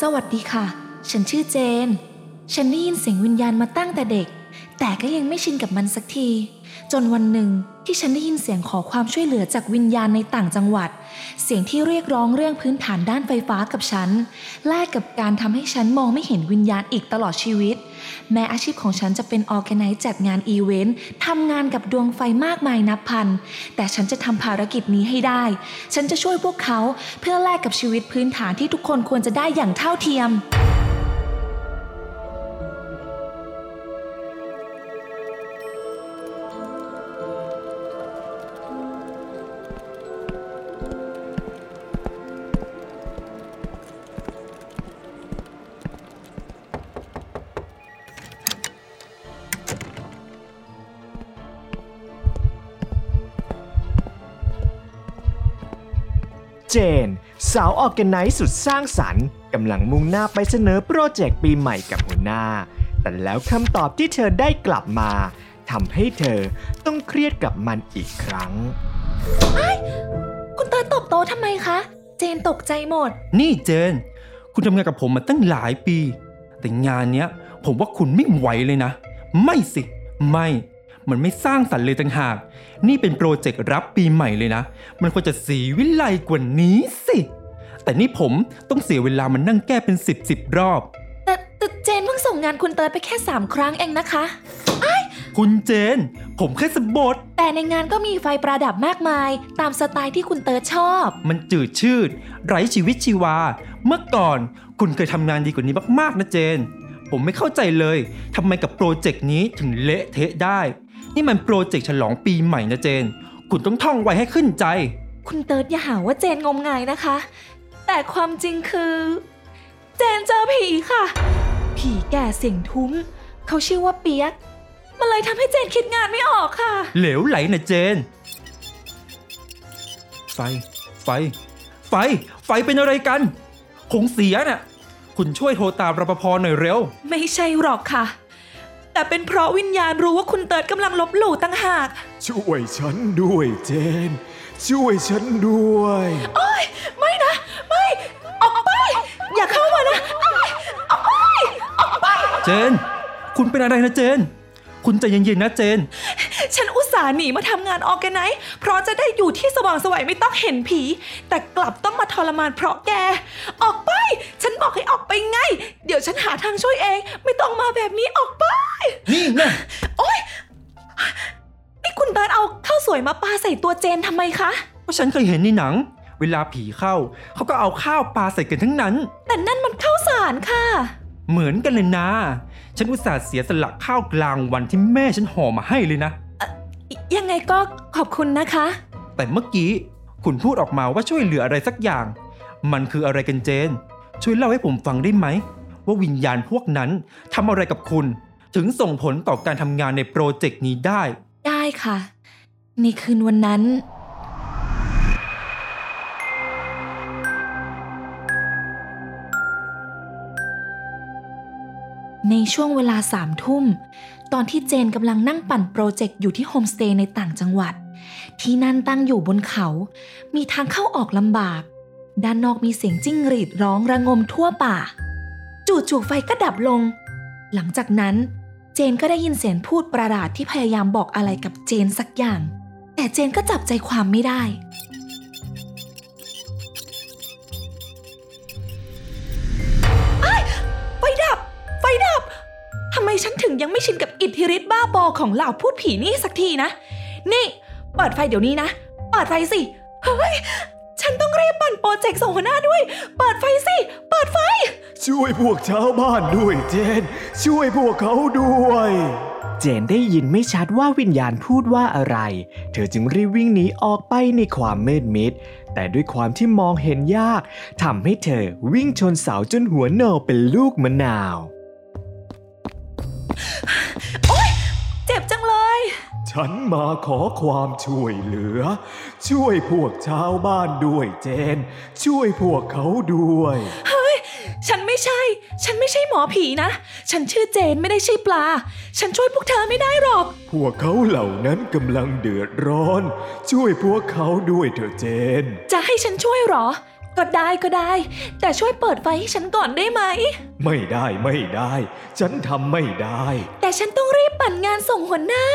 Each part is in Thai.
สวัสดีค่ะ ฉันชื่อเจน ฉันได้ยินเสียงวิญญาณมาตั้งแต่เด็ก แต่ก็ยังไม่ชินกับมันสักที จนวันหนึ่งที่ฉันได้ยินเสียงขอความช่วยเหลือจากวิญญาณในต่างจังหวัด เสียงที่เรียกร้องเรื่องพื้นฐานด้านไฟฟ้ากับฉันแลกกับการทำให้ฉันมองไม่เห็นวิญญาณอีกตลอดชีวิต แม้อาชีพของฉันจะเป็นออแกไนซ์จัดงานอีเวนต์ทำงานกับดวงไฟมากมายนับพัน แต่ฉันจะทำภารกิจนี้ให้ได้ ฉันจะช่วยพวกเขาเพื่อแลกกับชีวิตพื้นฐานที่ทุกคนควรจะได้อย่างเท่าเทียม เจน สาวออร์แกไนซ์สุดสร้างสรรค์กำลังมุ่งหน้าไปเสนอโปรเจกต์ปีใหม่กับหัวหน้า แต่แล้วคำตอบที่เธอได้กลับมาทำให้เธอต้องเครียดกับมันอีกครั้งคุณเตยตบโต๊ะทำไมคะ เจนตกใจหมด นี่เจน คุณทำงานกับผมมาตั้งหลายปี แต่งานเนี้ยผมว่าคุณไม่ไหวเลยนะ ไม่สิ ไม่ มันไม่สร้างสรรค์เลยต่างหาก นี่เป็นโปรเจกต์รับปีใหม่เลยนะ มันควรจะสีวิไลกว่านี้สิ แต่นี่ผมต้องเสียเวลามันนั่งแก้เป็นสิบสิบรอบ แต่แต่เจนเพิ่งส่งงานคุณเตยไปแค่ 3 ครั้งเองนะคะคุณเจน ผมแค่สะบด แต่ในงานก็มีไฟประดับมากมาย ตามสไตล์ที่คุณเตยชอบ มันจืดชืด ไร้ชีวิตชีวา เมื่อก่อนคุณเคยทำงานดีกว่านี้มากๆนะเจน ผมไม่เข้าใจเลยทำไมกับโปรเจกต์นี้ถึงเละเทะได้ นี่มันโปรเจกต์ฉลองปีใหม่นะเจน คุณต้องท่องไว้ให้ขึ้นใจ คุณเติร์ดอย่าหาว่าเจนงมงายนะคะ แต่ความจริงคือ เจนเจอผีค่ะ ผีแก่เสียงทุ้ม เขาชื่อว่าเปียก มันเลยทำให้เจนคิดงานไม่ออกค่ะ เหลวไหลนะเจน ไฟ ไฟ ไฟ ไฟเป็นอะไรกัน คงเสียน่ะ คุณช่วยโทรตามรปภหน่อยเร็ว ไม่ใช่หรอกค่ะ แต่เป็นเพราะวิญญาณรู้ว่าคุณเติร์ดกำลังลบหลู่ตั้งหาก ช่วยฉันด้วยเจน ช่วยฉันด้วยไม่นะ ไม่ ออกไป อย่าเข้ามานะออกไปออกไป เจน คุณเป็นอะไรนะเจน คุณใจเย็นๆนะเจนฉันอุต ส่าห์หนีมาทำงานออแกไนซ์เพราะจะได้อยู่ที่สว่างไสวัยไม่ต้องเห็นผี แต่กลับต้องมาทรมานเพราะแก ออกไป ฉันบอกให้ออกไปไง เดี๋ยวฉันหาทางช่วยเอง ไม่ต้องมาแบบนี้ออกไป นี่นะโอ๊ยนี่คุณเติร์ดเอาข้าวสวยมาปาใส่ตัวเจนทำไมคะเพราะฉันเคยเห็นในหนัง เวลาผีเข้า เขาก็เอาข้าวปลาใส่กันทั้งนั้น แต่นั่นมันข้าวสารค่ะ เหมือนกันเลยนะ ฉันอุตส่าห์เสียสละข้าวกลางวันที่แม่ฉันห่อมาให้เลยนะ ยังไงก็ขอบคุณนะคะ แต่เมื่อกี้คุณพูดออกมาว่าช่วยเหลืออะไรสักอย่าง มันคืออะไรกันเจน ช่วยเล่าให้ผมฟังได้ไหม ว่าวิญญาณพวกนั้นทำอะไรกับคุณ ถึงส่งผลต่อการทำงานในโปรเจกต์นี้ได้ ได้ค่ะ ในคืนวันนั้น ในช่วงเวลาสามทุ่ม ตอนที่เจนกำลังนั่งปั่นโปรเจกต์อยู่ที่โฮมสเตย์ในต่างจังหวัด ที่นั่นตั้งอยู่บนเขา มีทางเข้าออกลำบาก ด้านนอกมีเสียงจิ้งหรีดร้องระงมทั่วป่า จู่ๆไฟก็ดับลง หลังจากนั้น เจนก็ได้ยินเสียงพูดประหลาดที่พยายามบอกอะไรกับเจนสักอย่าง แต่เจนก็จับใจความไม่ได้ ฉันถึงยังไม่ชินกับอิทธิฤทธิ์บ้าบอของเหล่าพูดผีนี่สักทีนะ นี่ เปิดไฟเดี๋ยวนี้นะ เปิดไฟสิ เฮ้ย ฉันต้องรีบปั่นโปรเจกต์ส่งหัวหน้าด้วย เปิดไฟสิ เปิดไฟ ช่วยพวกชาวบ้านด้วยเจน ช่วยพวกเขาด้วย เจนได้ยินไม่ชัดว่าวิญญาณพูดว่าอะไร เธอจึงรีบวิ่งหนีออกไปในความมืดมิด แต่ด้วยความที่มองเห็นยากทำให้เธอวิ่งชนเสาจนหัวโนเป็นลูกมะนาว ฉันมาขอความช่วยเหลือ ช่วยพวกชาวบ้านด้วยเจน ช่วยพวกเขาด้วยฉันไม่ใช่ ฉันไม่ใช่หมอผีนะ ฉันชื่อเจนไม่ได้ชื่อปลา ฉันช่วยพวกเธอไม่ได้หรอก พวกเขาเหล่านั้นกำลังเดือดร้อน ช่วยพวกเขาด้วยเถอะเจน จะให้ฉันช่วยเหรอ ก็ได้ก็ได้ แต่ช่วยเปิดไฟให้ฉันก่อนได้ไหม ไม่ได้ไม่ได้ ฉันทำไม่ได้ แต่ฉันต้องรีบปั่นงานส่งหัวหน้า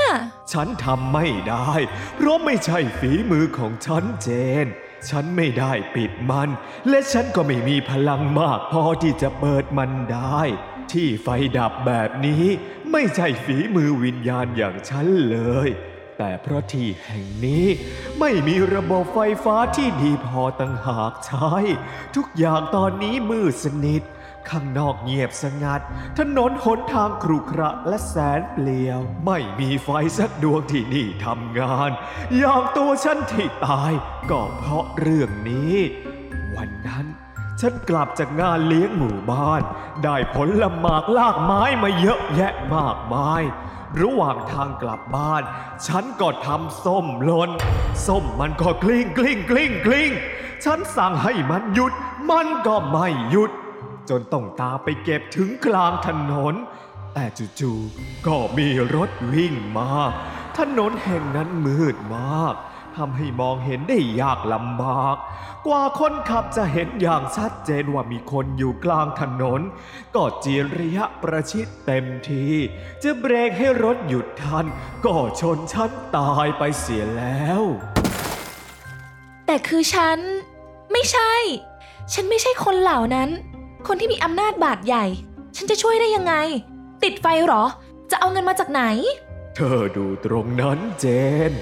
ฉันทำไม่ได้ เพราะไม่ใช่ฝีมือของฉันเจน ฉันไม่ได้ปิดมัน และฉันก็ไม่มีพลังมากพอที่จะเปิดมันได้ ที่ไฟดับแบบนี้ ไม่ใช่ฝีมือวิญญาณอย่างฉันเลย แต่เพราะที่แห่งนี้ไม่มีระบบไฟฟ้าที่ดีพอตั้งหากใช้ ทุกอย่างตอนนี้มืดสนิท ข้างนอกเงียบสงัด ถนนหนทางครุขระและแสนเปลี่ยว ไม่มีไฟสักดวงที่นี่ทำงาน อย่างตัวฉันที่ตาย ก็เพราะเรื่องนี้ วันนั้นฉันกลับจากงานเลี้ยงหมู่บ้าน ได้ผลละหมากลากไม้มาเยอะแยะมากมาย ระหว่างทางกลับบ้าน ฉันก็ทำส้มหล่นส้มมันก็กลิ้งกลิ้งกลิ้งกลิ้งฉันสั่งให้มันหยุด มันก็ไม่หยุด จนต้องตาไปเก็บถึงกลางถนน แต่จู่ๆก็มีรถวิ่งมา ถนนแห่งนั้นมืดมาก ทำให้มองเห็นได้ยากลำบาก กว่าคนขับจะเห็นอย่างชัดเจนว่ามีคนอยู่กลางถนน ก็เจียนระยะประชิดเต็มที จะเบรกให้รถหยุดทัน ก็ชนฉันตายไปเสียแล้ว แต่คือฉัน ไม่ใช่ ฉันไม่ใช่คนเหล่านั้น คนที่มีอำนาจบาดใหญ่ ฉันจะช่วยได้ยังไง ติดไฟเหรอ จะเอาเงินมาจากไหน เธอดูตรงนั้นเจน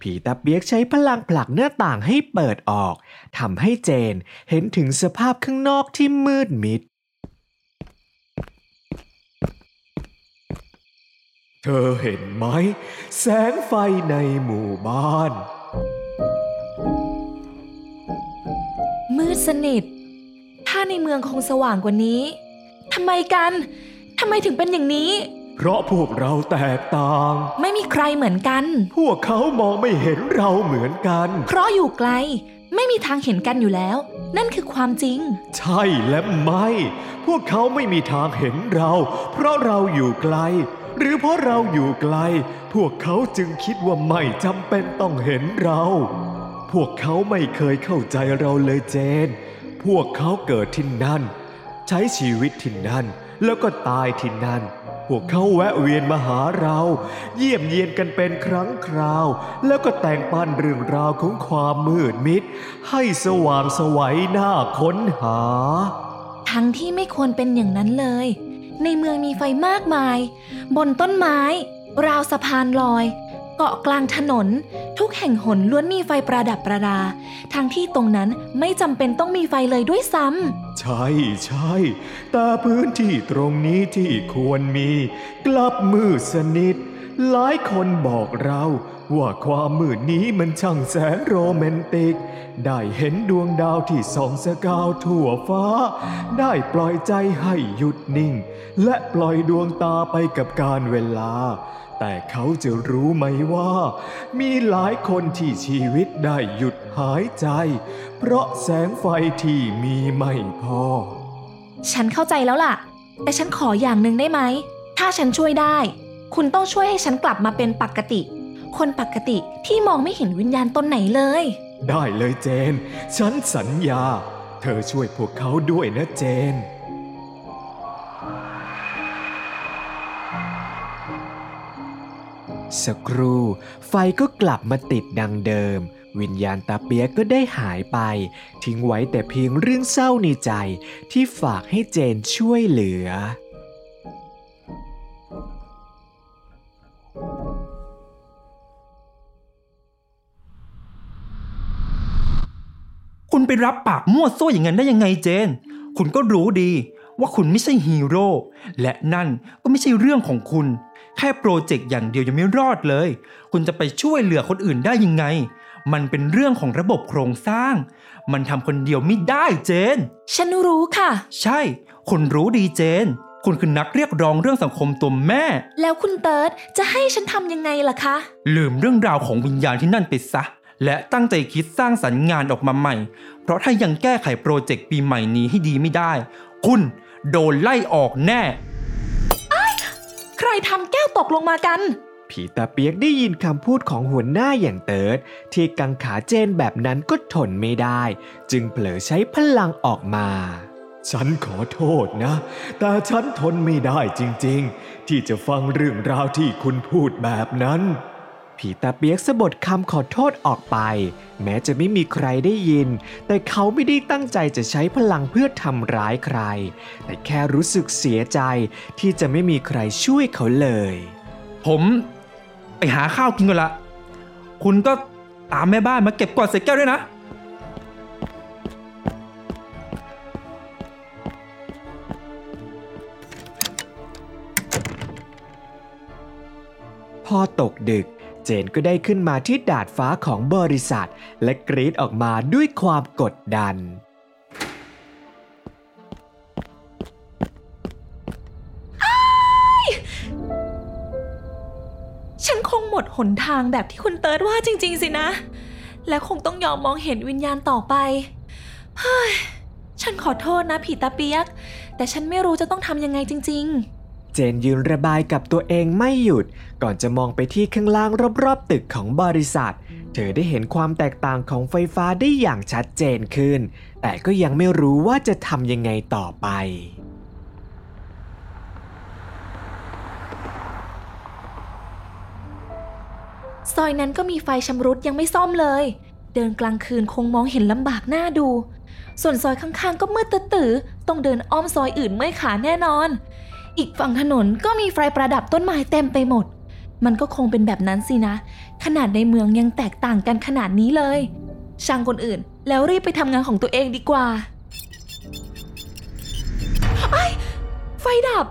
ผีตาเปียกใช้พลังผลักหน้าต่างให้เปิดออกทำให้เจนเห็นถึงสภาพข้างนอกที่มืดมิด เธอเห็นไหม แสงไฟในหมู่บ้าน มืดสนิท ถ้าในเมืองคงสว่างกว่านี้ทำไมกันทำไมถึงเป็นอย่างนี้ เพราะพวกเราแตกต่าง ไม่มีใครเหมือนกัน พวกเขามองไม่เห็นเราเหมือนกัน เพราะอยู่ไกล ไม่มีทางเห็นกันอยู่แล้ว นั่นคือความจริง ใช่และไม่ พวกเขาไม่มีทางเห็นเรา เพราะเราอยู่ไกล หรือเพราะเราอยู่ไกล พวกเขาจึงคิดว่าไม่จำเป็นต้องเห็นเรา พวกเขาไม่เคยเข้าใจเราเลยเจน พวกเขาเกิดที่นั่น ใช้ชีวิตที่นั่น แล้วก็ตายที่นั่น พวกเขาแวะเวียนมาหาเรา เยี่ยมเยียนกันเป็นครั้งคราว แล้วก็แต่งปั้นเรื่องราวของความมืดมิด ให้สว่างไสวัยน่าค้นหา ทั้งที่ไม่ควรเป็นอย่างนั้นเลย ในเมืองมีไฟมากมาย บนต้นไม้ ราวสะพานลอย เกาะกลางถนน ทุกแห่งหนล้วนมีไฟประดับประดา ทั้งที่ตรงนั้นไม่จำเป็นต้องมีไฟเลยด้วยซ้ำ ใช่ใช่แต่พื้นที่ตรงนี้ที่ควรมี กลับมืดสนิท หลายคนบอกเราว่าความมืดนี้มันช่างแสนโรแมนติก ได้เห็นดวงดาวที่ส่องสกาวทั่วฟ้า ได้ปล่อยใจให้หยุดนิ่ง และปล่อยดวงตาไปกับการเวลา แต่เขาจะรู้ไหมว่า มีหลายคนที่ชีวิตได้หยุดหายใจ เพราะแสงไฟที่มีไม่พอ ฉันเข้าใจแล้วล่ะ แต่ฉันขออย่างหนึ่งได้ไหม ถ้าฉันช่วยได้ คุณต้องช่วยให้ฉันกลับมาเป็นปกติ คนปกติที่มองไม่เห็นวิญญาณตนไหนเลย ได้เลยเจน ฉันสัญญา เธอช่วยพวกเขาด้วยนะเจน สักครู่ไฟก็กลับมาติดดังเดิม วิญญาณตาเปียกก็ได้หายไป ทิ้งไว้แต่เพียงเรื่องเศร้าในใจที่ฝากให้เจนช่วยเหลือคุณไปรับปากมั่วซั่วอย่างนั้นได้ยังไงเจน คุณก็รู้ดีว่าคุณไม่ใช่ฮีโร่ และนั่นก็ไม่ใช่เรื่องของคุณ แค่โปรเจกต์อย่างเดียวยังไม่รอดเลย คุณจะไปช่วยเหลือคนอื่นได้ยังไง มันเป็นเรื่องของระบบโครงสร้าง มันทำคนเดียวไม่ได้เจน ฉันรู้ค่ะ ใช่ คุณรู้ดีเจน คุณคือนักเรียกร้องเรื่องสังคมตัวแม่ แล้วคุณเติร์ดจะให้ฉันทำยังไงล่ะคะ ลืมเรื่องราวของวิญญาณที่นั่นไปซะ และตั้งใจคิดสร้างสรรค์งานออกมาใหม่ เพราะถ้ายังแก้ไขโปรเจกต์ปีใหม่นี้ให้ดีไม่ได้ คุณโดนไล่ออกแน่ใคร ทำแก้วตกลงมากัน ผีตาเปียกได้ยินคำพูดของหัวหน้าอย่างเติร์ดที่กังขาเจนแบบนั้นก็ทนไม่ได้ จึงเผลอใช้พลังออกมา ฉันขอโทษนะ แต่ฉันทนไม่ได้จริงๆ ที่จะฟังเรื่องราวที่คุณพูดแบบนั้น ผีตาเปียกสะบดคำขอโทษออกไป แม้จะไม่มีใครได้ยิน แต่เขาไม่ได้ตั้งใจจะใช้พลังเพื่อทำร้ายใคร แต่แค่รู้สึกเสียใจที่จะไม่มีใครช่วยเขาเลย ผมไปหาข้าวกินก่อนละคุณก็ตามแม่บ้านมาเก็บกวาดเศษแก้วด้วยนะ พอตกดึก เจนก็ได้ขึ้นมาที่ดาดฟ้าของบริษัท และกรีดออกมาด้วยความกดดันฉันคงหมดหนทางแบบที่คุณเติร์ดว่าจริง ๆ สินะ และคงต้องยอมมองเห็นวิญญาณต่อไป เฮ้ย ฉันขอโทษนะผีตาเปียก แต่ฉันไม่รู้จะต้องทำยังไงจริงเจนยืนระบายกับตัวเองไม่หยุด ก่อนจะมองไปที่ข้างล่างรอบๆตึกของบริษัท เธอได้เห็นความแตกต่างของไฟฟ้าได้อย่างชัดเจนขึ้น แต่ก็ยังไม่รู้ว่าจะทำยังไงต่อไปซอยนั้นก็มีไฟชำรุดยังไม่ซ่อมเลย เดินกลางคืนคงมองเห็นลำบากหน้าดู ส่วนซอยข้างๆ ก็มืดตื้อต้องเดินอ้อมซอยอื่นเมื่อยขาแน่นอน อีกฝั่งถนนก็มีไฟประดับต้นไม้เต็มไปหมด มันก็คงเป็นแบบนั้นสินะ ขนาดในเมืองยังแตกต่างกันขนาดนี้เลย ช่างคนอื่น แล้วรีบไปทำงานของตัวเองดีกว่าไอ้ยไฟดับ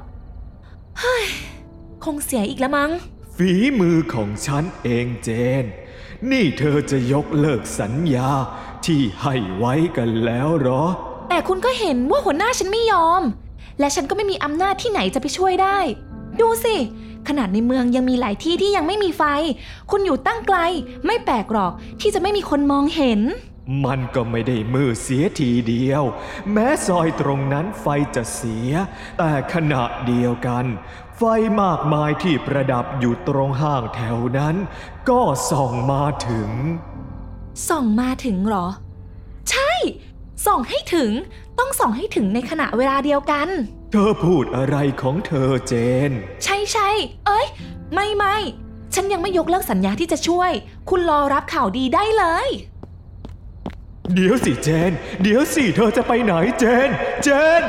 เฮ้ย คงเสียอีกแล้วมั้ง ฝีมือของฉันเองเจน นี่เธอจะยกเลิกสัญญาที่ให้ไว้กันแล้วเหรอ แต่คุณก็เห็นว่าหัวหน้าฉันไม่ยอม และฉันก็ไม่มีอำนาจที่ไหนจะไปช่วยได้ ดูสิ ขนาดในเมืองยังมีหลายที่ที่ยังไม่มีไฟ คุณอยู่ตั้งไกล ไม่แปลกหรอกที่จะไม่มีคนมองเห็น มันก็ไม่ได้มือเสียทีเดียว แม้ซอยตรงนั้นไฟจะเสีย แต่ขณะเดียวกัน ไฟมากมายที่ประดับอยู่ตรงห้างแถวนั้น ก็ส่องมาถึง ส่องมาถึงเหรอ ใช่ ส่องให้ถึง ต้องส่องให้ถึงในขณะเวลาเดียวกัน เธอพูดอะไรของเธอเจน ใช่ใช่เอ้ย ไม่ไม่ฉันยังไม่ยกเลิกสัญญาที่จะช่วย คุณรอรับข่าวดีได้เลย เดี๋ยวสิเจน เดี๋ยวสิเธอจะไปไหนเจน เจน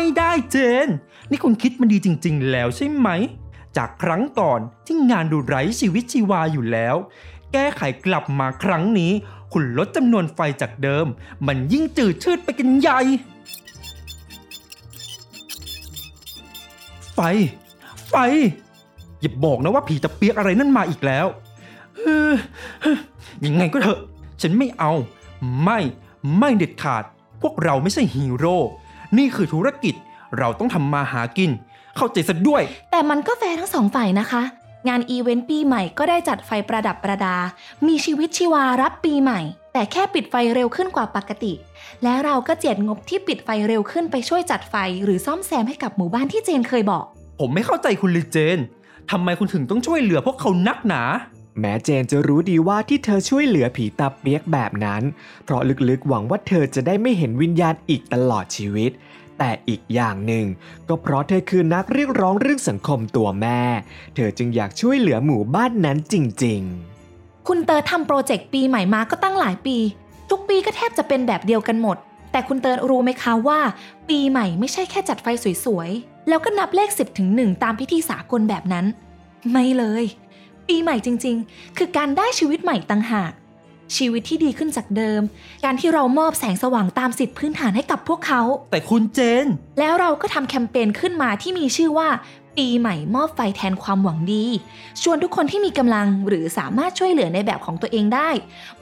ไม่ได้เจน นี่คุณคิดมันดีจริง ๆ แล้วใช่ไหม จากครั้งก่อนที่งานดูไร้ชีวิตชีวาอยู่แล้ว แก้ไขกลับมาครั้งนี้ คุณลดจำนวนไฟจากเดิม มันยิ่งจืดชืดไปกันใหญ่ ไฟ ไฟ อย่าบอกนะว่าผีตะเปียกอะไรนั่นมาอีกแล้วยังไงก็เถอะ ฉันไม่เอา ไม่ ไม่เด็ดขาด พวกเราไม่ใช่ฮีโร่ นี่คือธุรกิจเราต้องทำมาหากิน เข้าใจซะด้วย แต่มันก็แฟร์ทั้งสองฝ่ายนะคะ งานอีเวนต์ปีใหม่ก็ได้จัดไฟประดับประดา มีชีวิตชีวารับปีใหม่ แต่แค่ปิดไฟเร็วขึ้นกว่าปกติ และเราก็เจียดงบที่ปิดไฟเร็วขึ้นไปช่วยจัดไฟหรือซ่อมแซมให้กับหมู่บ้านที่เจนเคยบอก ผมไม่เข้าใจคุณเลยเจนทำไมคุณถึงต้องช่วยเหลือพวกเขานักหนา แม้เจนจะรู้ดีว่าที่เธอช่วยเหลือผีตาเปียกแบบนั้น เพราะลึกๆหวังว่าเธอจะได้ไม่เห็นวิญญาณอีกตลอดชีวิต แต่อีกอย่างหนึ่ง ก็เพราะเธอคือนักเรียกร้องเรื่องสังคมตัวแม่ เธอจึงอยากช่วยเหลือหมู่บ้านนั้นจริงๆ คุณเติร์ทำโปรเจกต์ปีใหม่มาก็ตั้งหลายปี ทุกปีก็แทบจะเป็นแบบเดียวกันหมด แต่คุณเติร์รู้ไหมคะว่า ปีใหม่ไม่ใช่แค่จัดไฟสวยๆแล้วก็นับเลข10ถึง1ตามพิธีสากลแบบนั้น ไม่เลย ปีใหม่จริง ๆ คือการได้ชีวิตใหม่ต่างหาก ชีวิตที่ดีขึ้นจากเดิม การที่เรามอบแสงสว่างตามสิทธิพื้นฐานให้กับพวกเขา แต่คุณเจน แล้วเราก็ทำแคมเปญขึ้นมาที่มีชื่อว่า ปีใหม่มอบไฟแทนความหวังดี ชวนทุกคนที่มีกำลังหรือสามารถช่วยเหลือในแบบของตัวเองได้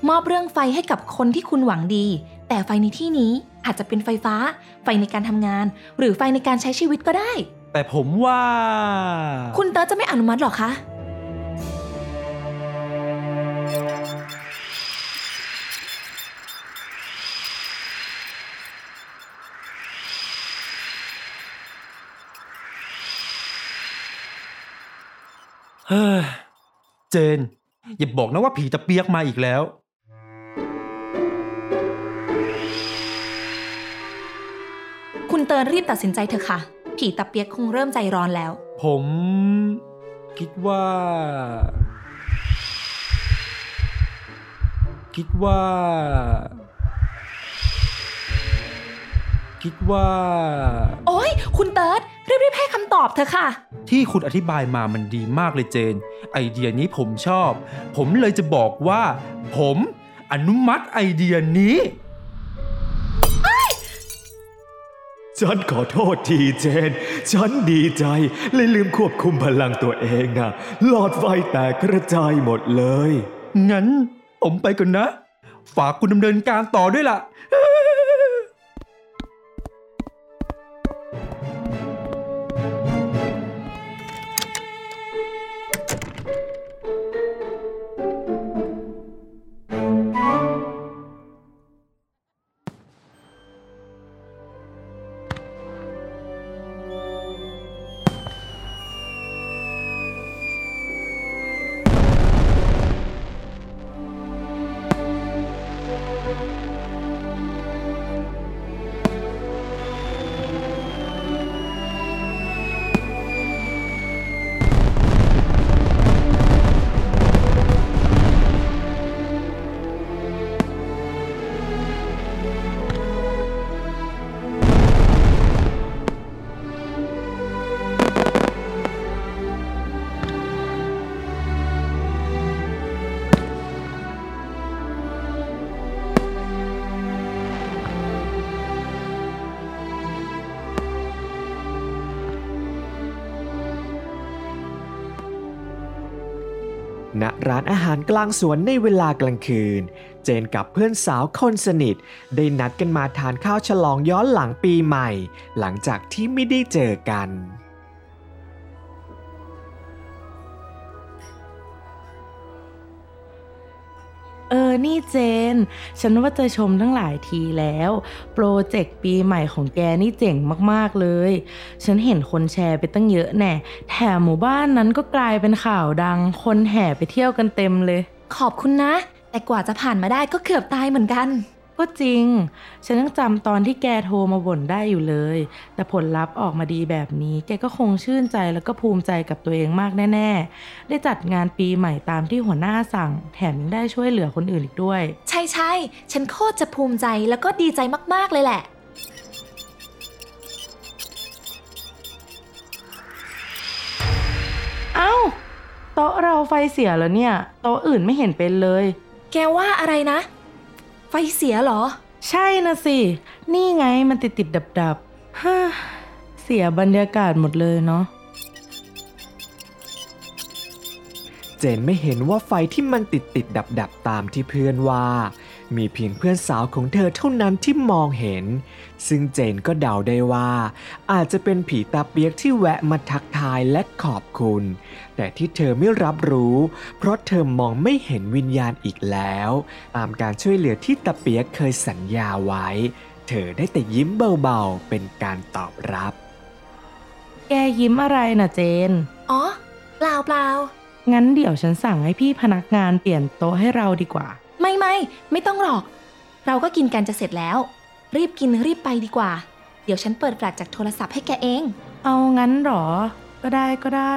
มอบเรื่องไฟให้กับคนที่คุณหวังดี แต่ไฟในที่นี้อาจจะเป็นไฟฟ้า ไฟในการทำงาน หรือไฟในการใช้ชีวิตก็ได้ แต่ผมว่า คุณเติร์ดจะไม่อนุมัติหรอคะ เฮ้ยเจน อย่าบอกนะว่าผีตะเปียกมาอีกแล้ว คุณเติร์ดรีบตัดสินใจเถอะค่ะ ผีตะเปียกคงเริ่มใจร้อนแล้ว ผมคิดว่า คิดว่า คิดว่า โอ้ยคุณเติร์ด รีบๆให้คำตอบเถอะค่ะ ที่คุณอธิบายมามันดีมากเลยเจน ไอเดียนี้ผมชอบ ผมเลยจะบอกว่า ผมอนุมัติไอเดียนี้ๆฉันขอโทษทีเจน ฉันดีใจเลยลืมควบคุมพลังตัวเองนะหลอดไฟแตกกระจายหมดเลย งั้นผมไปก่อนนะ ฝากคุณดำเนินการต่อด้วยล่ะ ณร้านอาหารกลางสวนในเวลากลางคืน เจนกับเพื่อนสาวคนสนิท ได้นัดกันมาทานข้าวฉลองย้อนหลังปีใหม่ หลังจากที่ไม่ได้เจอกัน นี่เจน ฉันว่าจะชมทั้งหลายทีแล้ว โปรเจกต์ปีใหม่ของแกนี่เจ๋งมากๆเลย ฉันเห็นคนแชร์ไปตั้งเยอะแน่ แถมหมู่บ้านนั้นก็กลายเป็นข่าวดัง คนแห่ไปเที่ยวกันเต็มเลย ขอบคุณนะ แต่กว่าจะผ่านมาได้ก็เกือบตายเหมือนกัน ก็จริง ฉันยังจำตอนที่แกโทรมาบ่นได้อยู่เลย แต่ผลลัพธ์ออกมาดีแบบนี้ แกก็คงชื่นใจแล้วก็ภูมิใจกับตัวเองมากแน่ ๆ ได้จัดงานปีใหม่ตามที่หัวหน้าสั่ง แถมยังได้ช่วยเหลือคนอื่นอีกด้วย ใช่ใช่ๆฉันโคตรจะภูมิใจแล้วก็ดีใจมากๆเลยแหละ เอ้า โต๊ะเราไฟเสียแล้วเนี่ย โต๊ะอื่นไม่เห็นเป็นเลย แกว่าอะไรนะ ไฟเสียเหรอ ใช่นะสิ นี่ไงมันติดติดดับดับๆฮ่าเสียบรรยากาศหมดเลยเนาะ เจนไม่เห็นว่าไฟที่มันติดติดดับดับๆตามที่เพื่อนว่า มีเพียงเพื่อนสาวของเธอเท่านั้นที่มองเห็น ซึ่งเจนก็เดาได้ว่า อาจจะเป็นผีตาเปียกที่แวะมาทักทายและขอบคุณ แต่ที่เธอไม่รับรู้ เพราะเธอมองไม่เห็นวิญญาณอีกแล้ว ตามการช่วยเหลือที่ตาเปียกเคยสัญญาไว้ เธอได้แต่ยิ้มเบาๆ เป็นการตอบรับ แกยิ้มอะไรนะเจน อ๋อ เปล่าเปล่างั้นเดี๋ยวฉันสั่งให้พี่พนักงานเปลี่ยนโต๊ะให้เราดีกว่า ไม่ไม่ไม่ต้องหรอก เราก็กินกันจะเสร็จแล้ว รีบกินรีบไปดีกว่า เดี๋ยวฉันเปิดแฟลชจากโทรศัพท์ให้แกเอง เอางั้นเหรอ ก็ได้ก็ได้